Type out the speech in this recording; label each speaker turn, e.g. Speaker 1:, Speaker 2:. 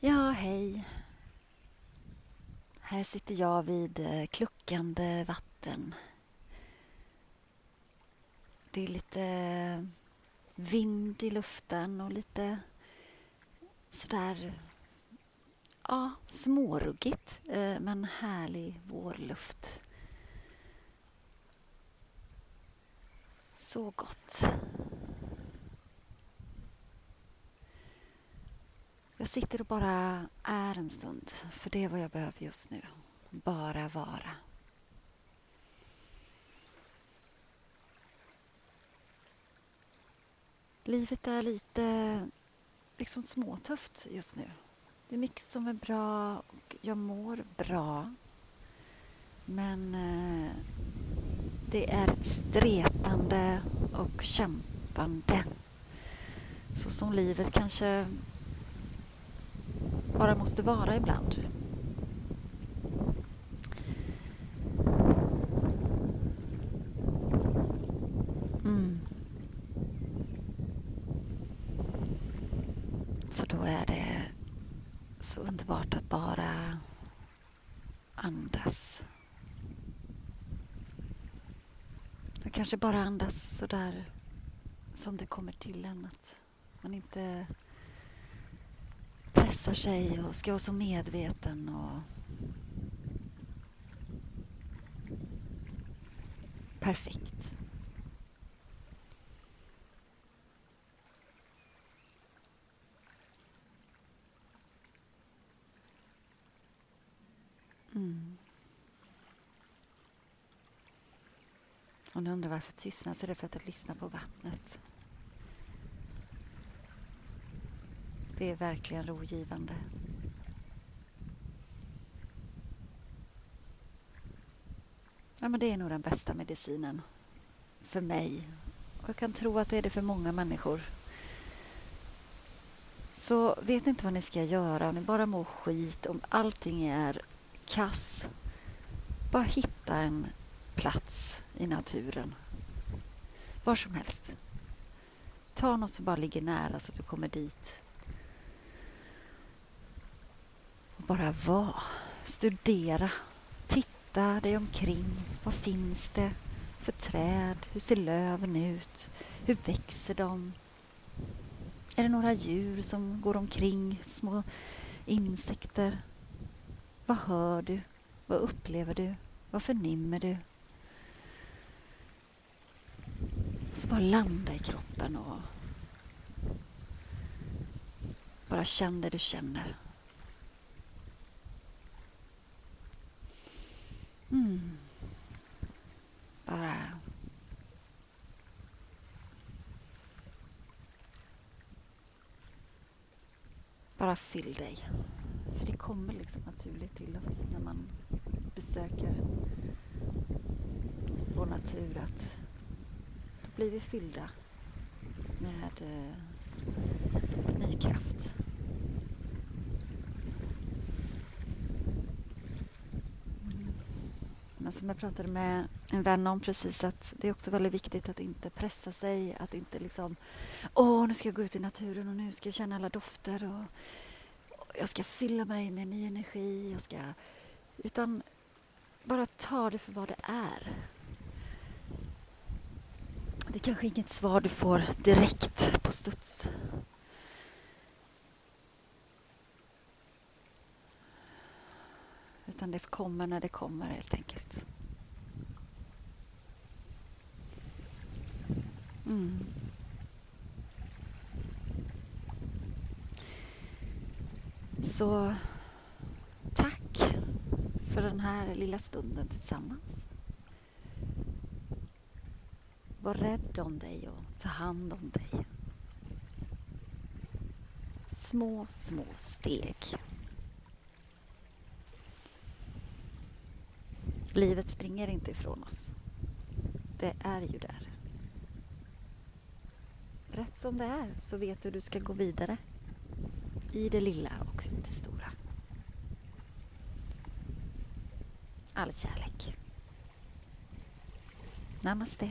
Speaker 1: Ja, hej. Här sitter jag vid eh, kluckande vatten. Det är lite eh, vind i luften och lite sådär ja, småruggigt eh, men härlig vårluft. Så gott. Jag sitter och bara är en stund, för det är vad jag behöver just nu. Bara vara. Livet är lite liksom småtufft just nu. Det är mycket som är bra och jag mår bra. Men eh, det är ett stretande och kämpande. Så som livet kanske bara måste vara ibland. Mm. Så då är det så underbart att bara andas. Man kanske bara andas sådär som det kommer till en. Att man inte stressar sig och ska vara så medveten och perfekt. Mm. Och nu undrar varför tystnad så är det för att jag lyssnar på vattnet. Det är verkligen rogivande. Ja, men det är nog den bästa medicinen för mig. Och jag kan tro att det är det för många människor. Så vet ni inte vad ni ska göra, om ni bara mår skit, om allting är kass. Bara hitta en plats i naturen. Var som helst. Ta något som bara ligger nära så att du kommer dit. Bara vara. Studera. Titta dig omkring. Vad finns det för träd? Hur ser löven ut? Hur växer de? Är det några djur som går omkring? Små insekter? Vad hör du? Vad upplever du? Vad förnimmer du? Så bara landa i kroppen och bara känn det du känner. Mm. Bara... Bara fyll dig. För det kommer liksom naturligt till oss när man besöker vår natur att då blir vi fyllda med eh, ny kraft. Men som jag pratade med en vän om precis att det är också väldigt viktigt att inte pressa sig, att inte liksom åh, nu ska jag gå ut i naturen och nu ska jag känna alla dofter och, och jag ska fylla mig med ny energi, jag ska utan bara ta det för vad det är. Det är kanske inget svar du får direkt på studs. Utan det kommer när det kommer helt enkelt. Mm. Så tack för den här lilla stunden tillsammans. Var rädd om dig och ta hand om dig. Små, små steg. Livet springer inte ifrån oss. Det är ju där. Rätt som det är så vet du hur du ska gå vidare. I det lilla och det stora. All kärlek. Namaste.